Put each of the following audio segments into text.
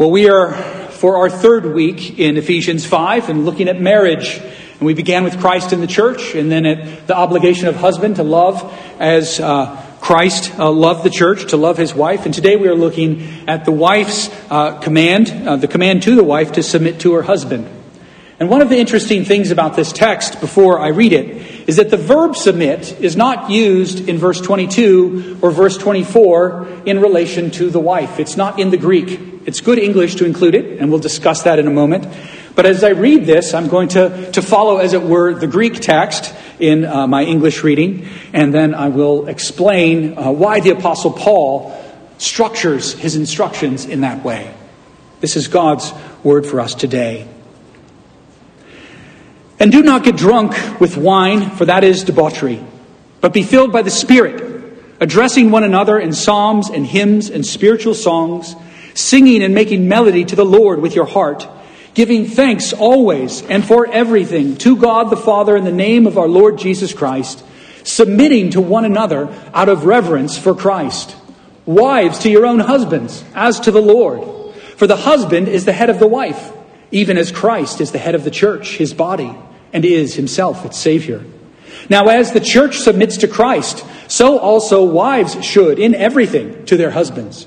Well, we are for our third week in Ephesians 5 and looking at marriage. And we began with Christ in the church and then at the obligation of husband to love as uh, Christ uh, loved the church, to love his wife. And today we are looking at the wife's uh, command, uh, the command to the wife to submit to her husband. And one of the interesting things about this text before I read it is that the verb submit is not used in verse 22 or verse 24 in relation to the wife. It's not in the Greek. It's good English to include it, and we'll discuss that in a moment. But as I read this, I'm going to, to follow, as it were, the Greek text in uh, my English reading, and then I will explain uh, why the Apostle Paul structures his instructions in that way. This is God's word for us today. And do not get drunk with wine, for that is debauchery, but be filled by the Spirit, addressing one another in psalms and hymns and spiritual songs, singing and making melody to the Lord with your heart, giving thanks always and for everything to God the Father in the name of our Lord Jesus Christ, submitting to one another out of reverence for Christ. Wives to your own husbands, as to the Lord. For the husband is the head of the wife, even as Christ is the head of the church, his body and is himself its Savior. Now, as the church submits to Christ, so also wives should in everything to their husbands.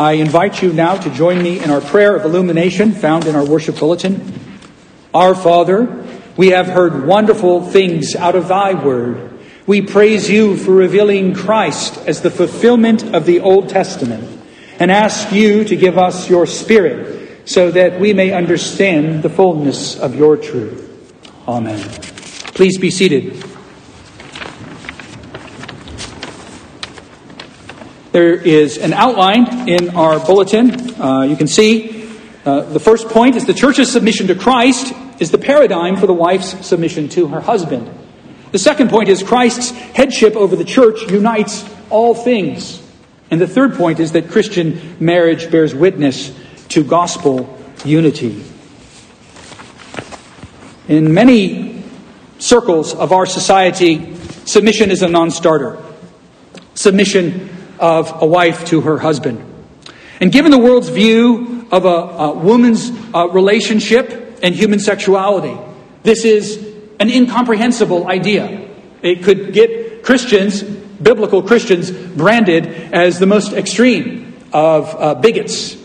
I invite you now to join me in our prayer of illumination found in our worship bulletin. Our Father, we have heard wonderful things out of thy word. We praise you for revealing Christ as the fulfillment of the Old Testament and ask you to give us your spirit so that we may understand the fullness of your truth. Amen. Please be seated. There is an outline in our bulletin. Uh, you can see uh, the first point is the church's submission to Christ is the paradigm for the wife's submission to her husband. The second point is Christ's headship over the church unites all things. And the third point is that Christian marriage bears witness to gospel unity. In many circles of our society, submission is a non starter. Submission of a wife to her husband. And given the world's view of a, a woman's uh, relationship and human sexuality, this is an incomprehensible idea. It could get Christians, biblical Christians, branded as the most extreme of uh, bigots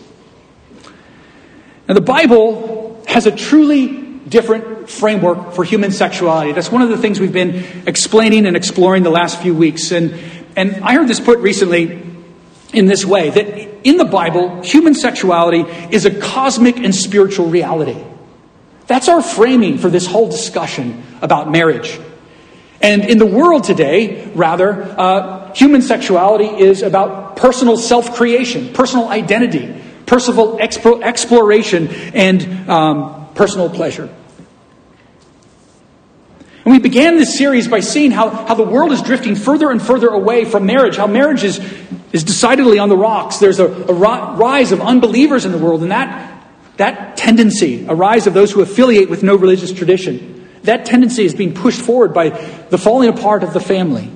now, the Bible has a truly different framework for human sexuality. That's one of the things we've been explaining and exploring the last few weeks. And, and I heard this put recently in this way that in the Bible, human sexuality is a cosmic and spiritual reality. That's our framing for this whole discussion about marriage. And in the world today, rather, uh, human sexuality is about personal self creation, personal identity, personal exploration, and um, personal pleasure. And we began this series by seeing how, how the world is drifting further and further away from marriage, how marriage is, is decidedly on the rocks. There's a, a rise of unbelievers in the world, and that, that tendency, a rise of those who affiliate with no religious tradition, that tendency is being pushed forward by the falling apart of the family.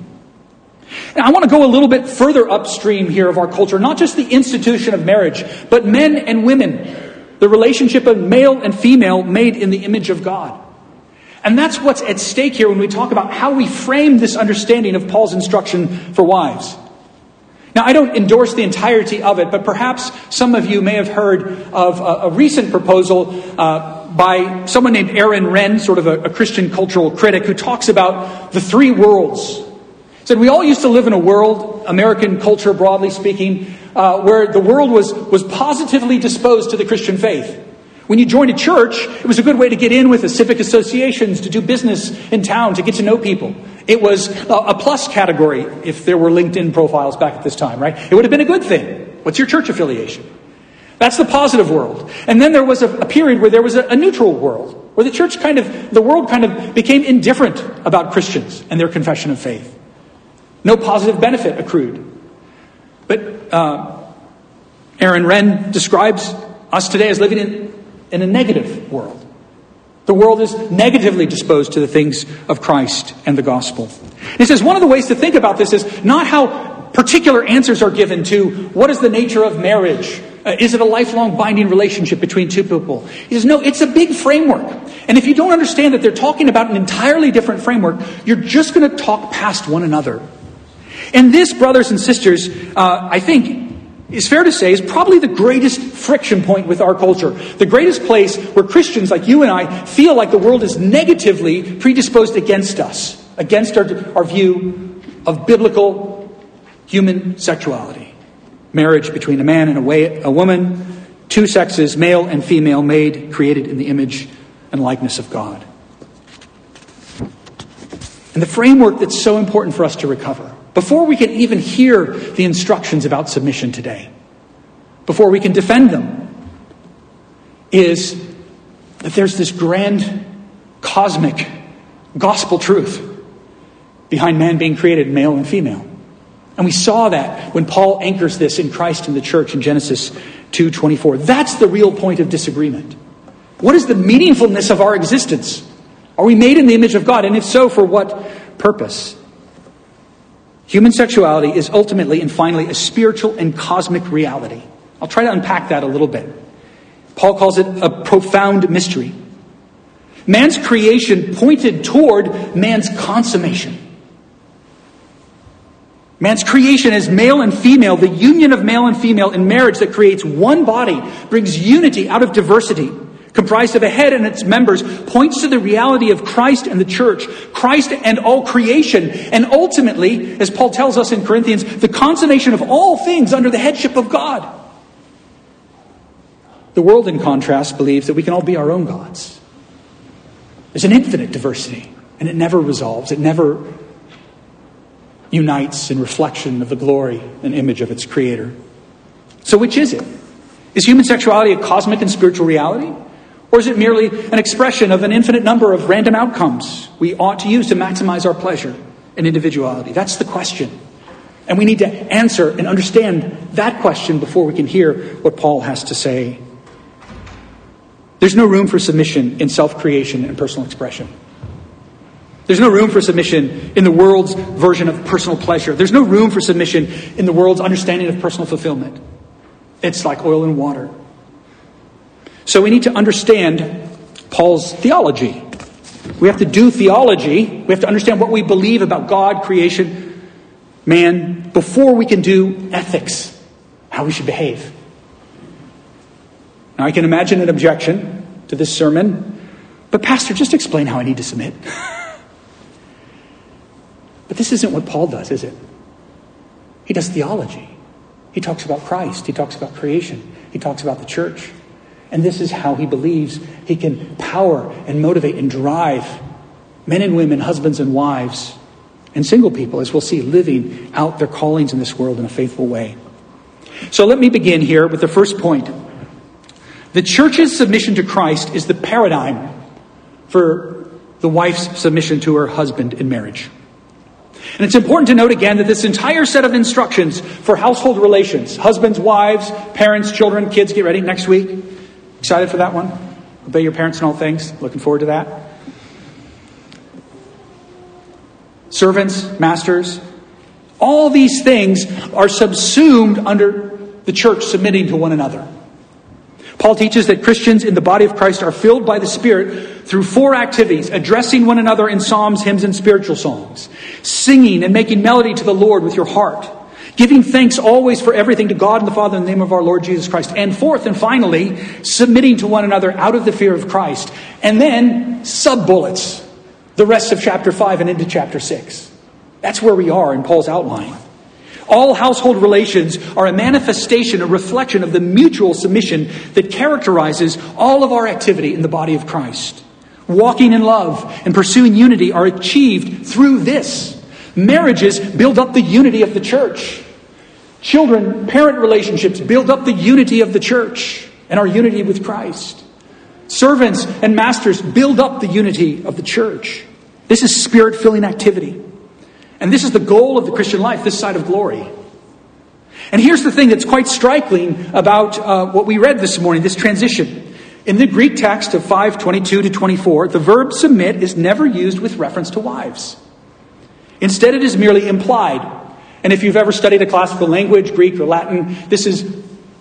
And I want to go a little bit further upstream here of our culture, not just the institution of marriage, but men and women, the relationship of male and female made in the image of God. And that's what's at stake here when we talk about how we frame this understanding of Paul's instruction for wives. Now, I don't endorse the entirety of it, but perhaps some of you may have heard of a, a recent proposal uh, by someone named Aaron Renn, sort of a, a, Christian cultural critic, who talks about the three worlds. He said, We all used to live in a world, American culture broadly speaking, uh, where the world was, was positively disposed to the Christian faith. When you joined a church, it was a good way to get in with the civic associations, to do business in town, to get to know people. It was a plus category if there were LinkedIn profiles back at this time, right? It would have been a good thing. What's your church affiliation? That's the positive world. And then there was a, a period where there was a, a neutral world, where the church kind of, the world kind of became indifferent about Christians and their confession of faith. No positive benefit accrued. But uh, Aaron Renn describes us today as living in in a negative world. The world is negatively disposed to the things of Christ and the gospel. he says one of the ways to think about this is not how particular answers are given to what is the nature of marriage? Uh, is it a lifelong binding relationship between two people? He says, no, it's a big framework. And if you don't understand that they're talking about an entirely different framework, you're just going to talk past one another. And this, brothers and sisters, uh, I think is fair to say is probably the greatest friction point with our culture. The greatest place where Christians like you and I feel like the world is negatively predisposed against us, against our, our view of biblical human sexuality. Marriage between a man and a, way, a woman, two sexes, male and female, made, created in the image and likeness of God. And the framework that's so important for us to recover before we can even hear the instructions about submission today, before we can defend them, is that there's this grand, cosmic, gospel truth behind man being created male and female. And we saw that when Paul anchors this in Christ and the church in Genesis 2:24. That's the real point of disagreement. What is the meaningfulness of our existence? Are we made in the image of God? And if so, for what purpose? Human sexuality is ultimately and finally a spiritual and cosmic reality. I'll try to unpack that a little bit. Paul calls it a profound mystery. Man's creation pointed toward man's consummation. Man's creation is male and female, the union of male and female in marriage that creates one body, brings unity out of diversity comprised of a head and its members, points to the reality of Christ and the church, Christ and all creation, and ultimately, as Paul tells us in Corinthians, the consummation of all things under the headship of God. The world, in contrast, believes that we can all be our own gods. There's an infinite diversity, and it never resolves, it never unites in reflection of the glory and image of its creator. So, which is it? Is human sexuality a cosmic and spiritual reality? Or is it merely an expression of an infinite number of random outcomes we ought to use to maximize our pleasure and individuality? That's the question. And we need to answer and understand that question before we can hear what Paul has to say. There's no room for submission in self creation and personal expression. There's no room for submission in the world's version of personal pleasure. There's no room for submission in the world's understanding of personal fulfillment. It's like oil and water. So we need to understand Paul's theology. We have to do theology. We have to understand what we believe about God, creation, man, before we can do ethics, how we should behave. Now, I can imagine an objection to this sermon, but, Pastor, just explain how I need to submit. but this isn't what Paul does, is it? He does theology. He talks about Christ, he talks about creation, he talks about the church. And this is how he believes he can power and motivate and drive men and women, husbands and wives, and single people, as we'll see, living out their callings in this world in a faithful way. So let me begin here with the first point. The church's submission to Christ is the paradigm for the wife's submission to her husband in marriage. And it's important to note again that this entire set of instructions for household relations, husbands, wives, parents, children, kids, get ready next week, Excited for that one? Obey your parents in all things. Looking forward to that. Servants, masters, all these things are subsumed under the church submitting to one another. Paul teaches that Christians in the body of Christ are filled by the Spirit through four activities addressing one another in psalms, hymns, and spiritual songs, singing and making melody to the Lord with your heart, giving thanks always for everything to God and the Father in the name of our Lord Jesus Christ. And fourth and finally, submitting to one another out of the fear of Christ. And then sub bullets, the rest of chapter 5 and into chapter 6. That's where we are in Paul's outline. All household relations are a manifestation, a reflection of the mutual submission that characterizes all of our activity in the body of Christ. Walking in love and pursuing unity are achieved through this. Marriages build up the unity of the church. Children, parent relationships build up the unity of the church and our unity with Christ. Servants and masters build up the unity of the church. This is spirit filling activity. And this is the goal of the Christian life, this side of glory. And here's the thing that's quite striking about uh, what we read this morning, this transition. In the Greek text of 522 to 24, the verb submit is never used with reference to wives. Instead, it is merely implied. And if you've ever studied a classical language, Greek or Latin, this is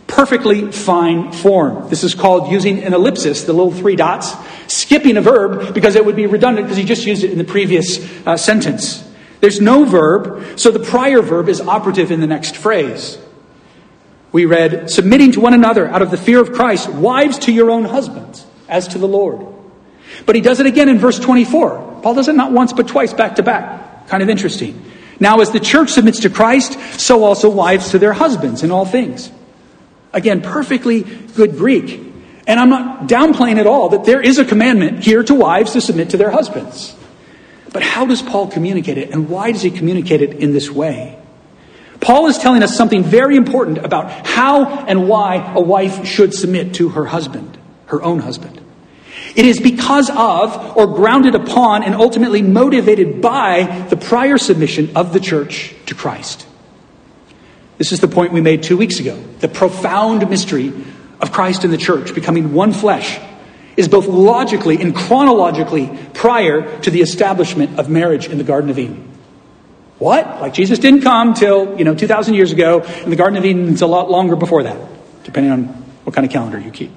perfectly fine form. This is called using an ellipsis, the little three dots, skipping a verb because it would be redundant because you just used it in the previous uh, sentence. There's no verb, so the prior verb is operative in the next phrase. We read, submitting to one another out of the fear of Christ, wives to your own husbands, as to the Lord. But he does it again in verse 24. Paul does it not once, but twice back to back. Kind of interesting. Now, as the church submits to Christ, so also wives to their husbands in all things. Again, perfectly good Greek. And I'm not downplaying at all that there is a commandment here to wives to submit to their husbands. But how does Paul communicate it, and why does he communicate it in this way? Paul is telling us something very important about how and why a wife should submit to her husband, her own husband. It is because of, or grounded upon, and ultimately motivated by the prior submission of the church to Christ. This is the point we made two weeks ago the profound mystery of Christ and the church becoming one flesh is both logically and chronologically prior to the establishment of marriage in the Garden of Eden. What? Like Jesus didn't come till, you know, 2,000 years ago, and the Garden of Eden is a lot longer before that, depending on what kind of calendar you keep.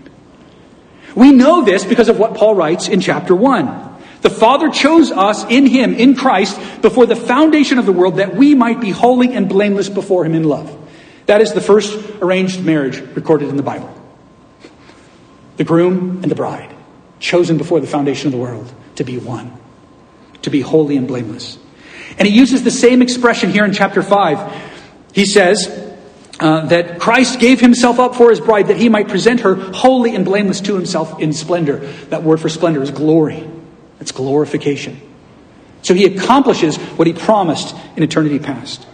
We know this because of what Paul writes in chapter 1. The Father chose us in Him, in Christ, before the foundation of the world that we might be holy and blameless before Him in love. That is the first arranged marriage recorded in the Bible the groom and the bride, chosen before the foundation of the world to be one, to be holy and blameless. And he uses the same expression here in chapter 5. He says uh, that Christ gave himself up for his bride that he might present her holy and blameless to himself in splendor. That word for splendor is glory, it's glorification. So he accomplishes what he promised in eternity past.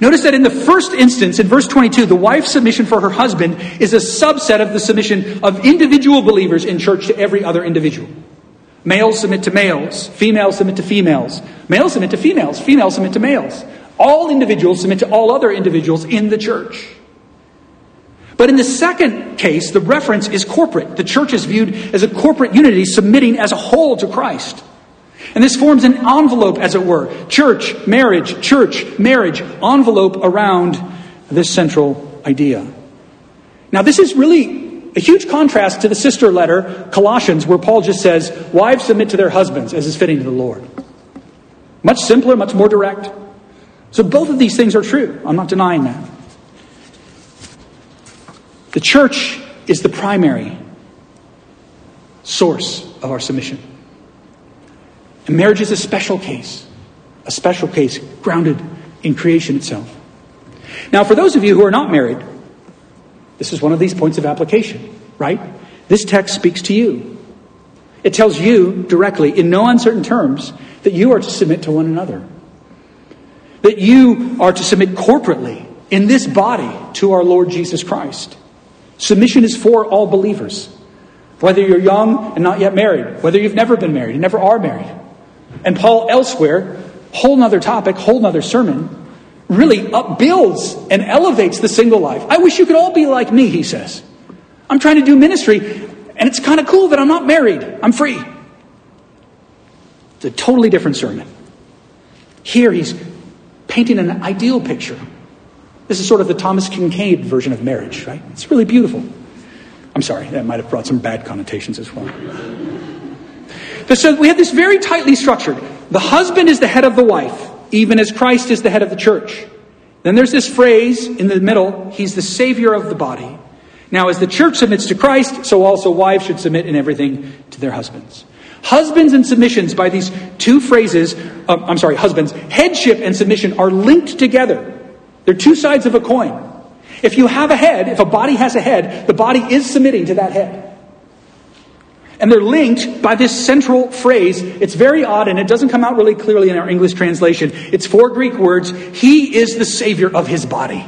Notice that in the first instance, in verse 22, the wife's submission for her husband is a subset of the submission of individual believers in church to every other individual. Males submit to males, females submit to females, males submit to females, females submit to males. All individuals submit to all other individuals in the church. But in the second case, the reference is corporate. The church is viewed as a corporate unity submitting as a whole to Christ. And this forms an envelope, as it were church, marriage, church, marriage, envelope around this central idea. Now, this is really a huge contrast to the sister letter, Colossians, where Paul just says, Wives submit to their husbands as is fitting to the Lord. Much simpler, much more direct. So, both of these things are true. I'm not denying that. The church is the primary source of our submission. And marriage is a special case, a special case grounded in creation itself. Now, for those of you who are not married, this is one of these points of application, right? This text speaks to you. It tells you directly, in no uncertain terms, that you are to submit to one another. That you are to submit corporately in this body to our Lord Jesus Christ. Submission is for all believers. Whether you're young and not yet married, whether you've never been married and never are married, and Paul elsewhere, whole nother topic, whole nother sermon, really upbuilds and elevates the single life. I wish you could all be like me, he says. I'm trying to do ministry, and it's kind of cool that I'm not married. I'm free. It's a totally different sermon. Here he's painting an ideal picture. This is sort of the Thomas Kinkade version of marriage, right? It's really beautiful. I'm sorry, that might have brought some bad connotations as well. So we have this very tightly structured. The husband is the head of the wife, even as Christ is the head of the church. Then there's this phrase in the middle He's the Savior of the body. Now, as the church submits to Christ, so also wives should submit in everything to their husbands. Husbands and submissions, by these two phrases, uh, I'm sorry, husbands, headship and submission are linked together. They're two sides of a coin. If you have a head, if a body has a head, the body is submitting to that head. And they're linked by this central phrase. It's very odd and it doesn't come out really clearly in our English translation. It's four Greek words. He is the Savior of his body.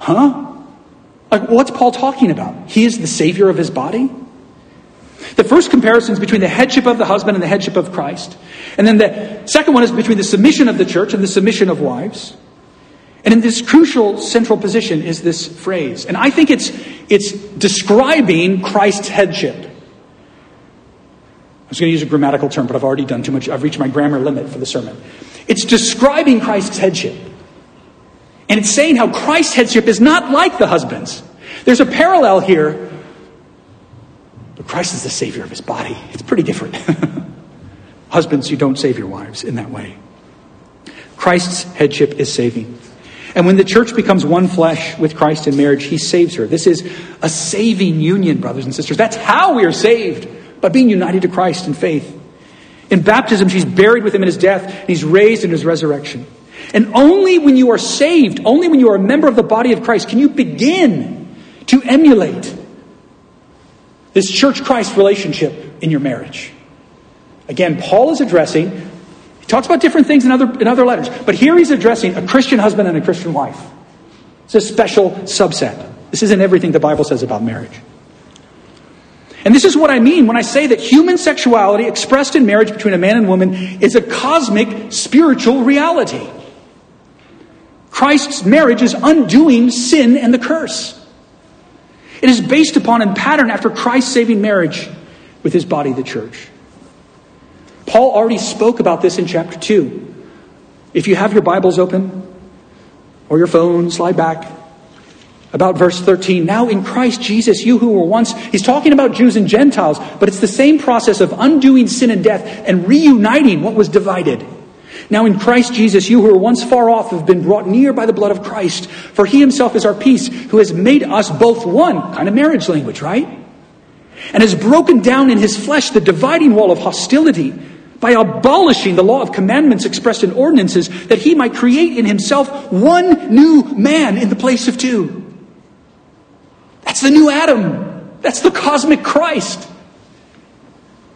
Huh? Like, what's Paul talking about? He is the Savior of his body? The first comparison is between the headship of the husband and the headship of Christ. And then the second one is between the submission of the church and the submission of wives. And in this crucial central position is this phrase. And I think it's, it's describing Christ's headship I was going to use a grammatical term, but I've already done too much. I've reached my grammar limit for the sermon. It's describing Christ's headship. And it's saying how Christ's headship is not like the husband's. There's a parallel here, Christ is the Savior of his body. It's pretty different. Husbands, you don't save your wives in that way. Christ's headship is saving. And when the church becomes one flesh with Christ in marriage, he saves her. This is a saving union, brothers and sisters. That's how we are saved by being united to Christ in faith. In baptism, she's buried with him in his death, and he's raised in his resurrection. And only when you are saved, only when you are a member of the body of Christ, can you begin to emulate this church Christ relationship in your marriage. Again, Paul is addressing, he talks about different things in other, in other letters, but here he's addressing a Christian husband and a Christian wife. It's a special subset. This isn't everything the Bible says about marriage. And this is what I mean when I say that human sexuality expressed in marriage between a man and woman is a cosmic spiritual reality. Christ's marriage is undoing sin and the curse. It is based upon and patterned after Christ's saving marriage with his body, the church. Paul already spoke about this in chapter 2. If you have your Bibles open or your phone, slide back about verse 13. Now in Christ Jesus, you who were once, he's talking about Jews and Gentiles, but it's the same process of undoing sin and death and reuniting what was divided. Now in Christ Jesus, you who were once far off have been brought near by the blood of Christ, for he himself is our peace, who has made us both one. Kind of marriage language, right? And has broken down in his flesh the dividing wall of hostility by abolishing the law of commandments expressed in ordinances, that he might create in himself one new man in the place of two that's the new Adam. That's the cosmic Christ.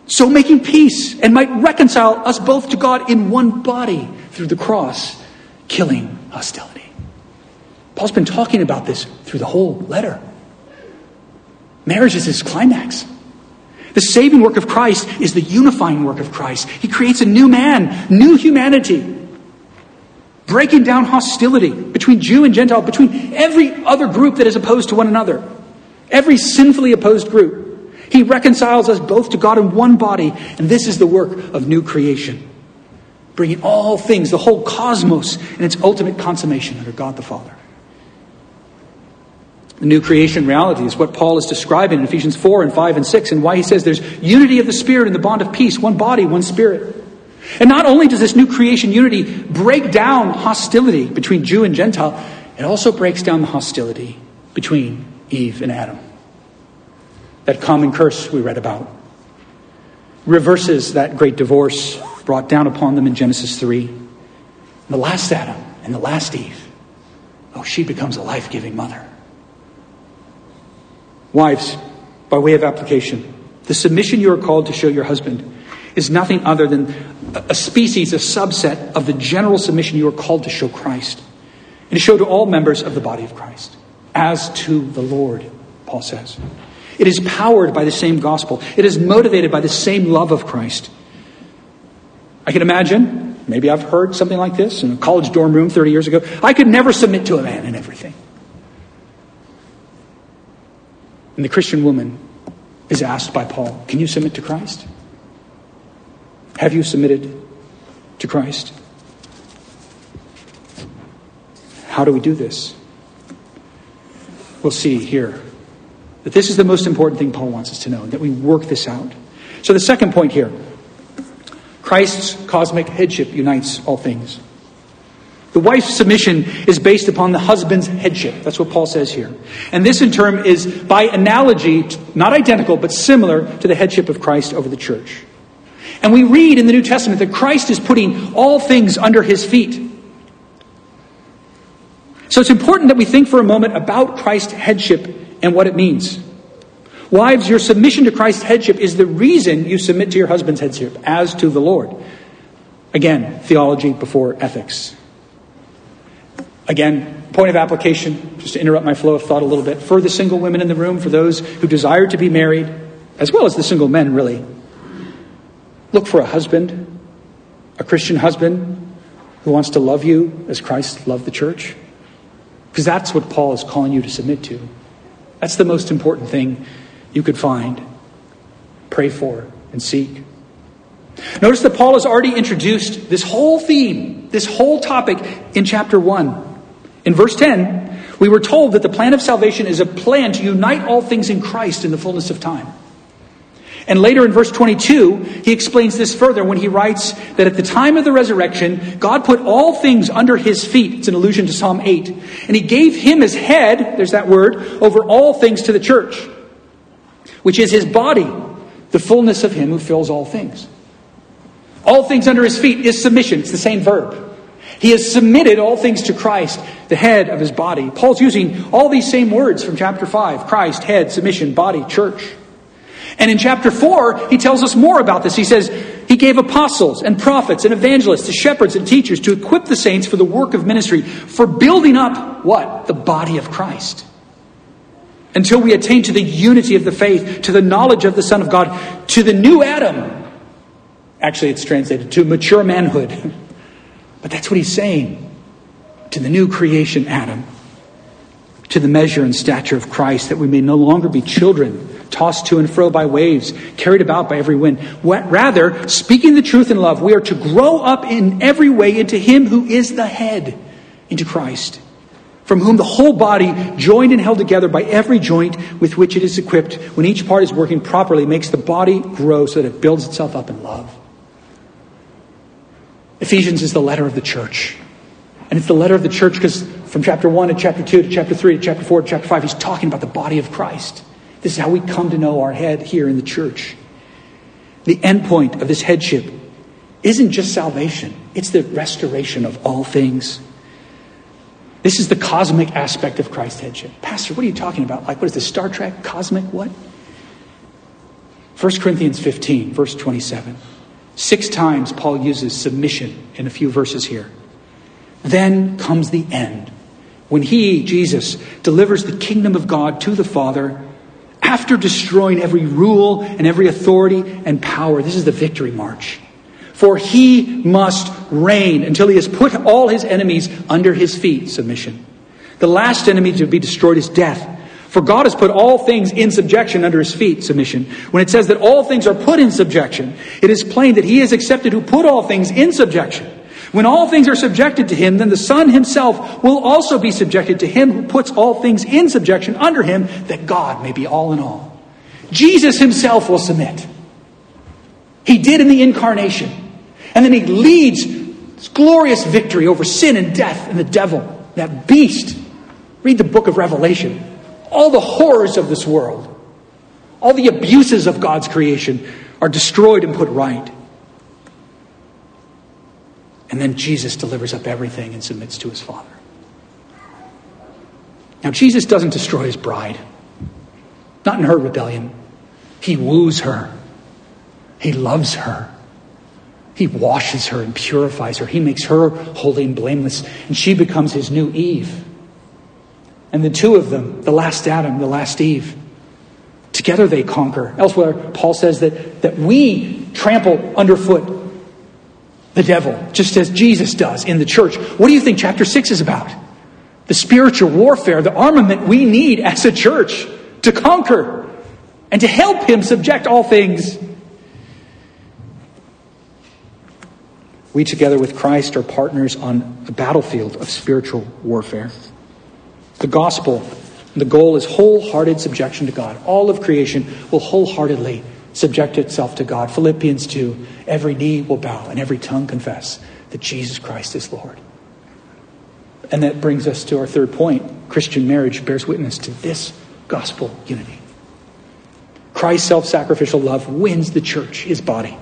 So making peace and might reconcile us both to God in one body through the cross, killing hostility. Paul's been talking about this through the whole letter. Marriage is his climax. The saving work of Christ is the unifying work of Christ. He creates a new man, new humanity, breaking down hostility between Jew and Gentile, between every other group that is opposed to one another. Every sinfully opposed group. He reconciles us both to God in one body, and this is the work of new creation. Bringing all things, the whole cosmos, and its ultimate consummation under God the Father. The new creation reality is what Paul is describing in Ephesians 4 and 5 and 6, and why he says there's unity of the Spirit in the bond of peace, one body, one Spirit. And not only does this new creation unity break down hostility between Jew and Gentile, it also breaks down the hostility between Eve and Adam. That common curse we read about reverses that great divorce brought down upon them in Genesis 3. The last Adam and the last Eve, oh, she becomes a life giving mother. Wives, by way of application, the submission you are called to show your husband is nothing other than a species, a subset of the general submission you are called to show Christ and to show to all members of the body of Christ as to the Lord, Paul says. It is powered by the same gospel, it is motivated by the same love of Christ. I can imagine, maybe I've heard something like this in a college dorm room 30 years ago. I could never submit to a man in everything. And the Christian woman is asked by Paul, Can you submit to Christ? Have you submitted to Christ? How do we do this? We'll see here that this is the most important thing Paul wants us to know, that we work this out. So, the second point here Christ's cosmic headship unites all things. The wife's submission is based upon the husband's headship. That's what Paul says here. And this, in turn, is by analogy, not identical, but similar to the headship of Christ over the church. And we read in the New Testament that Christ is putting all things under his feet. So it's important that we think for a moment about Christ's headship and what it means. Wives, your submission to Christ's headship is the reason you submit to your husband's headship, as to the Lord. Again, theology before ethics. Again, point of application, just to interrupt my flow of thought a little bit, for the single women in the room, for those who desire to be married, as well as the single men, really. Look for a husband, a Christian husband, who wants to love you as Christ loved the church. Because that's what Paul is calling you to submit to. That's the most important thing you could find, pray for, and seek. Notice that Paul has already introduced this whole theme, this whole topic in chapter 1. In verse 10, we were told that the plan of salvation is a plan to unite all things in Christ in the fullness of time. And later in verse 22, he explains this further when he writes that at the time of the resurrection, God put all things under his feet. It's an allusion to Psalm 8. And he gave him as head, there's that word, over all things to the church, which is his body, the fullness of him who fills all things. All things under his feet is submission. It's the same verb. He has submitted all things to Christ, the head of his body. Paul's using all these same words from chapter 5 Christ, head, submission, body, church. And in chapter 4, he tells us more about this. He says, He gave apostles and prophets and evangelists, to shepherds and teachers to equip the saints for the work of ministry, for building up what? The body of Christ. Until we attain to the unity of the faith, to the knowledge of the Son of God, to the new Adam. Actually, it's translated to mature manhood. But that's what he's saying to the new creation Adam, to the measure and stature of Christ, that we may no longer be children, tossed to and fro by waves, carried about by every wind. Rather, speaking the truth in love, we are to grow up in every way into him who is the head, into Christ, from whom the whole body, joined and held together by every joint with which it is equipped, when each part is working properly, makes the body grow so that it builds itself up in love. Ephesians is the letter of the church. And it's the letter of the church because from chapter 1 to chapter 2 to chapter 3 to chapter 4 to chapter 5, he's talking about the body of Christ. This is how we come to know our head here in the church. The end point of this headship isn't just salvation, it's the restoration of all things. This is the cosmic aspect of Christ's headship. Pastor, what are you talking about? Like, what is this, Star Trek? Cosmic what? 1 Corinthians 15, verse 27. Six times Paul uses submission in a few verses here. Then comes the end, when he, Jesus, delivers the kingdom of God to the Father after destroying every rule and every authority and power. This is the victory march. For he must reign until he has put all his enemies under his feet, submission. The last enemy to be destroyed is death. For God has put all things in subjection under his feet, submission. When it says that all things are put in subjection, it is plain that he is accepted who put all things in subjection. When all things are subjected to him, then the Son himself will also be subjected to him who puts all things in subjection under him, that God may be all in all. Jesus himself will submit. He did in the incarnation. And then he leads glorious victory over sin and death and the devil, that beast. Read the book of Revelation all the horrors of this world, all the abuses of God's creation are destroyed and put right. And then Jesus delivers up everything and submits to his Father. Now, Jesus doesn't destroy his bride, not in her rebellion. He woos her, he loves her. He washes her and purifies her. He makes her holy and blameless, and she becomes his new Eve. And the two of them, the last Adam, the last Eve, together they conquer. Elsewhere, Paul says that, that we trample underfoot the devil, just as Jesus does in the church. What do you think chapter 6 is about? The spiritual warfare, the armament we need as a church to conquer and to help him subject all things. We, together with Christ, are partners on the battlefield of spiritual warfare. The gospel, the goal is wholehearted subjection to God. All of creation will wholeheartedly subject itself to God. Philippians 2 every knee will bow and every tongue confess that Jesus Christ is Lord. And that brings us to our third point Christian marriage bears witness to this gospel unity. Christ's self sacrificial love wins the church, his body.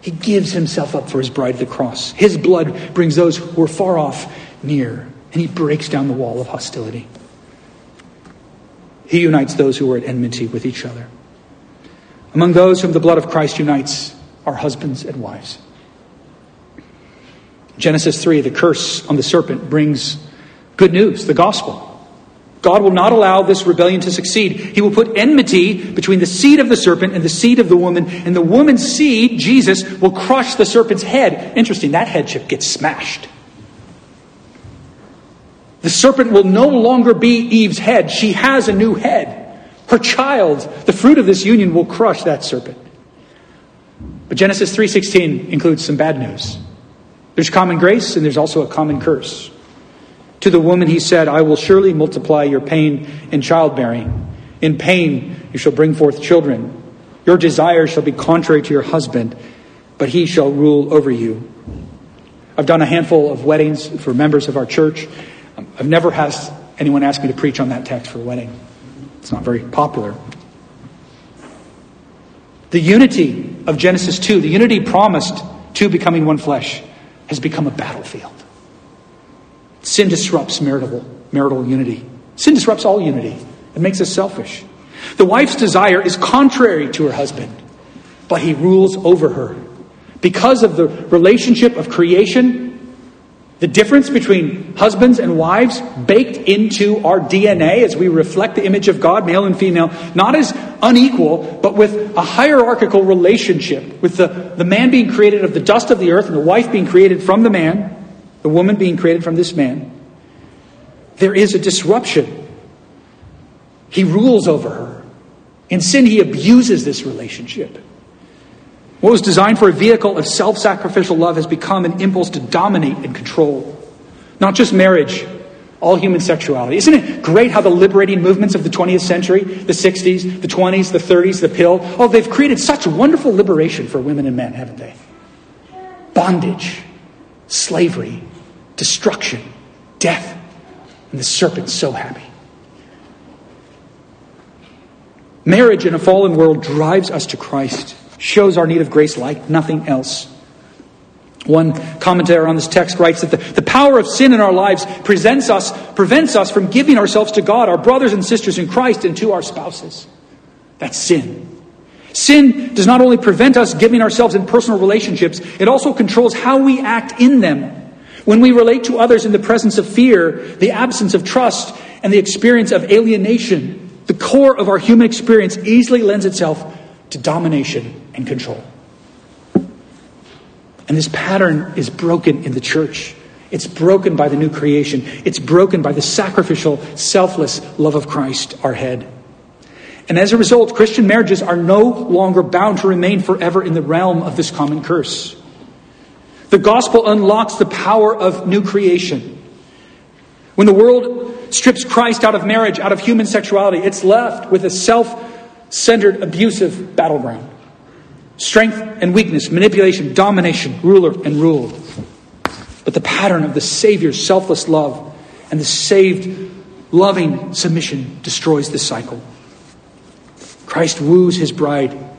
He gives himself up for his bride at the cross. His blood brings those who are far off near, and he breaks down the wall of hostility. He unites those who are at enmity with each other. Among those whom the blood of Christ unites are husbands and wives. Genesis 3, the curse on the serpent brings good news, the gospel. God will not allow this rebellion to succeed. He will put enmity between the seed of the serpent and the seed of the woman, and the woman's seed, Jesus, will crush the serpent's head. Interesting, that headship gets smashed. The serpent will no longer be Eve's head. She has a new head. Her child, the fruit of this union, will crush that serpent. But Genesis 3:16 includes some bad news. There's common grace and there's also a common curse. To the woman he said, I will surely multiply your pain in childbearing. In pain you shall bring forth children. Your desire shall be contrary to your husband, but he shall rule over you. I've done a handful of weddings for members of our church. I've never had anyone ask me to preach on that text for a wedding. It's not very popular. The unity of Genesis 2, the unity promised to becoming one flesh, has become a battlefield. Sin disrupts marital, marital unity. Sin disrupts all unity. It makes us selfish. The wife's desire is contrary to her husband, but he rules over her. Because of the relationship of creation, the difference between husbands and wives baked into our DNA as we reflect the image of God, male and female, not as unequal, but with a hierarchical relationship, with the, the man being created of the dust of the earth and the wife being created from the man the woman being created from this man, there is a disruption. He rules over her. In sin, he abuses this relationship. What was designed for a vehicle of self sacrificial love has become an impulse to dominate and control. Not just marriage, all human sexuality. Isn't it great how the liberating movements of the 20th century, the 60s, the 20s, the 30s, the pill, oh, they've created such wonderful liberation for women and men, haven't they? Bondage, slavery, destruction, death, and the serpent's so happy. Marriage in a fallen world drives us to Christ, shows our need of grace like nothing else. One commentator on this text writes that the, the power of sin in our lives presents us, prevents us from giving ourselves to God, our brothers and sisters in Christ, and to our spouses. That's sin. Sin does not only prevent us giving ourselves in personal relationships, it also controls how we act in them. When we relate to others in the presence of fear, the absence of trust, and the experience of alienation, the core of our human experience easily lends itself to domination and control. And this pattern is broken in the church. It's broken by the new creation. It's broken by the sacrificial, selfless love of Christ, our head. And as a result, Christian marriages are no longer bound to remain forever in the realm of this common curse. The gospel unlocks the power of new creation. When the world strips Christ out of marriage, out of human sexuality, it's left with a self centered, abusive battleground. Strength and weakness, manipulation, domination, ruler and ruled. But the pattern of the Savior's selfless love and the saved, loving submission destroys this cycle. Christ woos his bride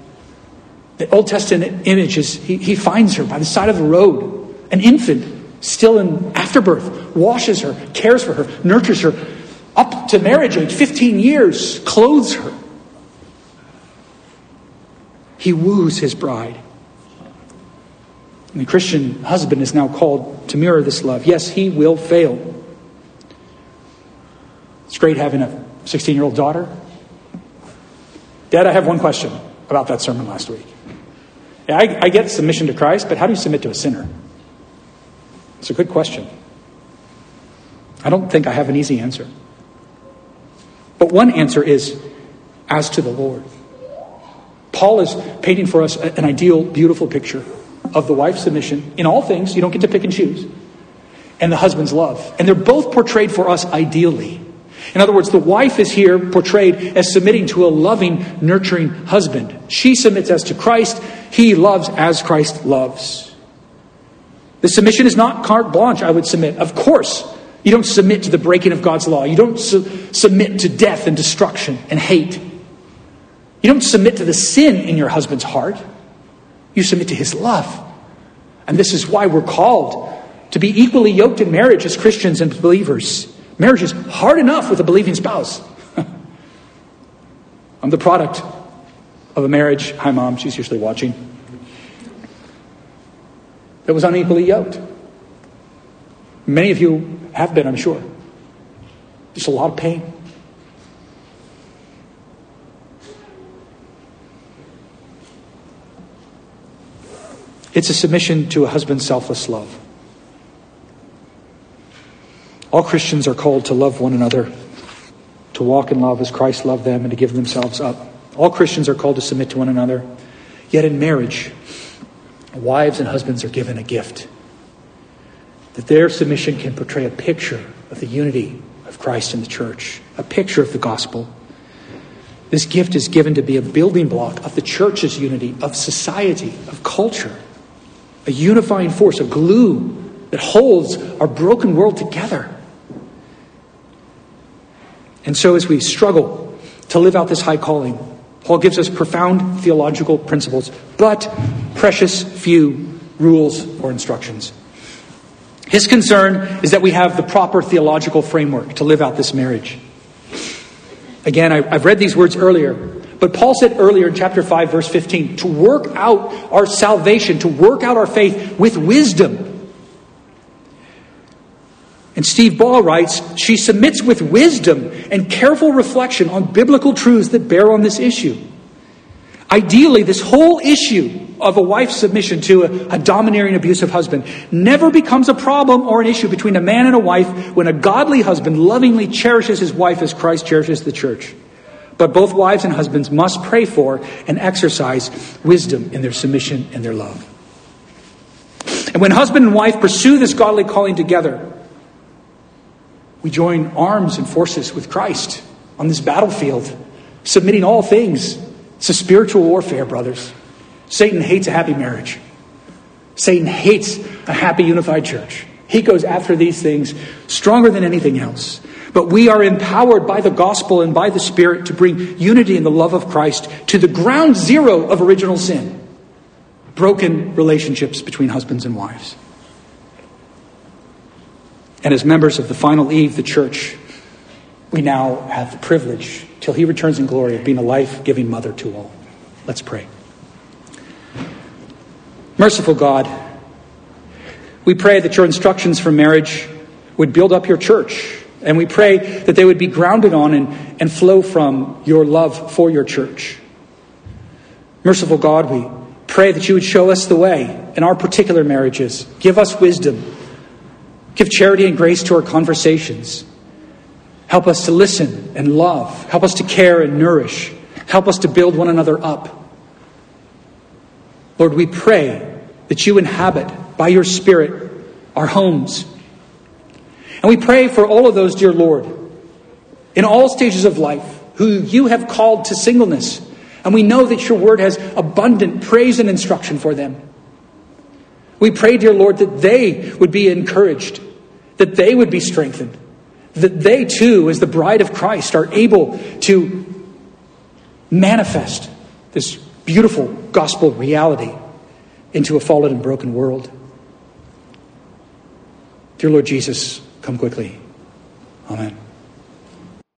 the Old Testament image is he, he finds her by the side of the road, an infant, still in afterbirth, washes her, cares for her, nurtures her, up to marriage age, 15 years, clothes her. He woos his bride. And the Christian husband is now called to mirror this love. Yes, he will fail. It's great having a 16 year old daughter. Dad, I have one question about that sermon last week. I, I get submission to Christ, but how do you submit to a sinner? It's a good question. I don't think I have an easy answer. But one answer is as to the Lord. Paul is painting for us an ideal, beautiful picture of the wife's submission in all things. You don't get to pick and choose. And the husband's love. And they're both portrayed for us ideally. In other words, the wife is here portrayed as submitting to a loving, nurturing husband. She submits as to Christ. He loves as Christ loves. The submission is not carte blanche, I would submit. Of course, You don't submit to the breaking of God's law. You don't su- submit to death and destruction and hate. You don't submit to the sin in your husband's heart. You submit to his love. And this is why we're called to be equally yoked in marriage as Christians and believers. Marriage is hard enough with a believing spouse. I'm the product of a marriage. Hi, mom. She's usually watching. That was unequally yoked. Many of you have been, I'm sure. Just a lot of pain. It's a submission to a husband's selfless love. All Christians are called to love one another, to walk in love as Christ loved them, and to give themselves up. All Christians are called to submit to one another. Yet in marriage, wives and husbands are given a gift that their submission can portray a picture of the unity of Christ in the church, a picture of the gospel. This gift is given to be a building block of the church's unity, of society, of culture, a unifying force, a glue that holds our broken world together. And so, as we struggle to live out this high calling, Paul gives us profound theological principles, but precious few rules or instructions. His concern is that we have the proper theological framework to live out this marriage. Again, I, have read these words earlier, but Paul said earlier in chapter 5, verse 15, to work out our salvation, to work out our faith with wisdom. And Steve Baugh writes, she submits with wisdom and careful reflection on biblical truths that bear on this issue. Ideally, this whole issue of a wife's submission to a, a, domineering, abusive husband never becomes a problem or an issue between a man and a wife when a godly husband lovingly cherishes his wife as Christ cherishes the church. But both wives and husbands must pray for and exercise wisdom in their submission and their love. And when husband and wife pursue this godly calling together, we join arms and forces with Christ on this battlefield, submitting all things. It's a spiritual warfare, brothers. Satan hates a happy marriage. Satan hates a happy unified church. He goes after these things stronger than anything else. But we are empowered by the gospel and by the Spirit to bring unity in the love of Christ to the ground zero of original sin broken relationships between husbands and wives. And as members of the final Eve, the church, we now have the privilege, till he returns in glory, of being a life giving mother to all. Let's pray. Merciful God, we pray that your instructions for marriage would build up your church. And we pray that they would be grounded on and, and flow from your love for your church. Merciful God, we pray that you would show us the way in our particular marriages. Give us wisdom. Give charity and grace to our conversations. Help us to listen and love. Help us to care and nourish. Help us to build one another up. Lord, we pray that you inhabit by your Spirit our homes. And we pray for all of those, dear Lord, in all stages of life, who you have called to singleness. And we know that your word has abundant praise and instruction for them. We pray, dear Lord, that they would be encouraged, that they would be strengthened, that they too, as the bride of Christ, are able to manifest this beautiful gospel reality into a fallen and broken world. Dear Lord Jesus, come quickly. Amen.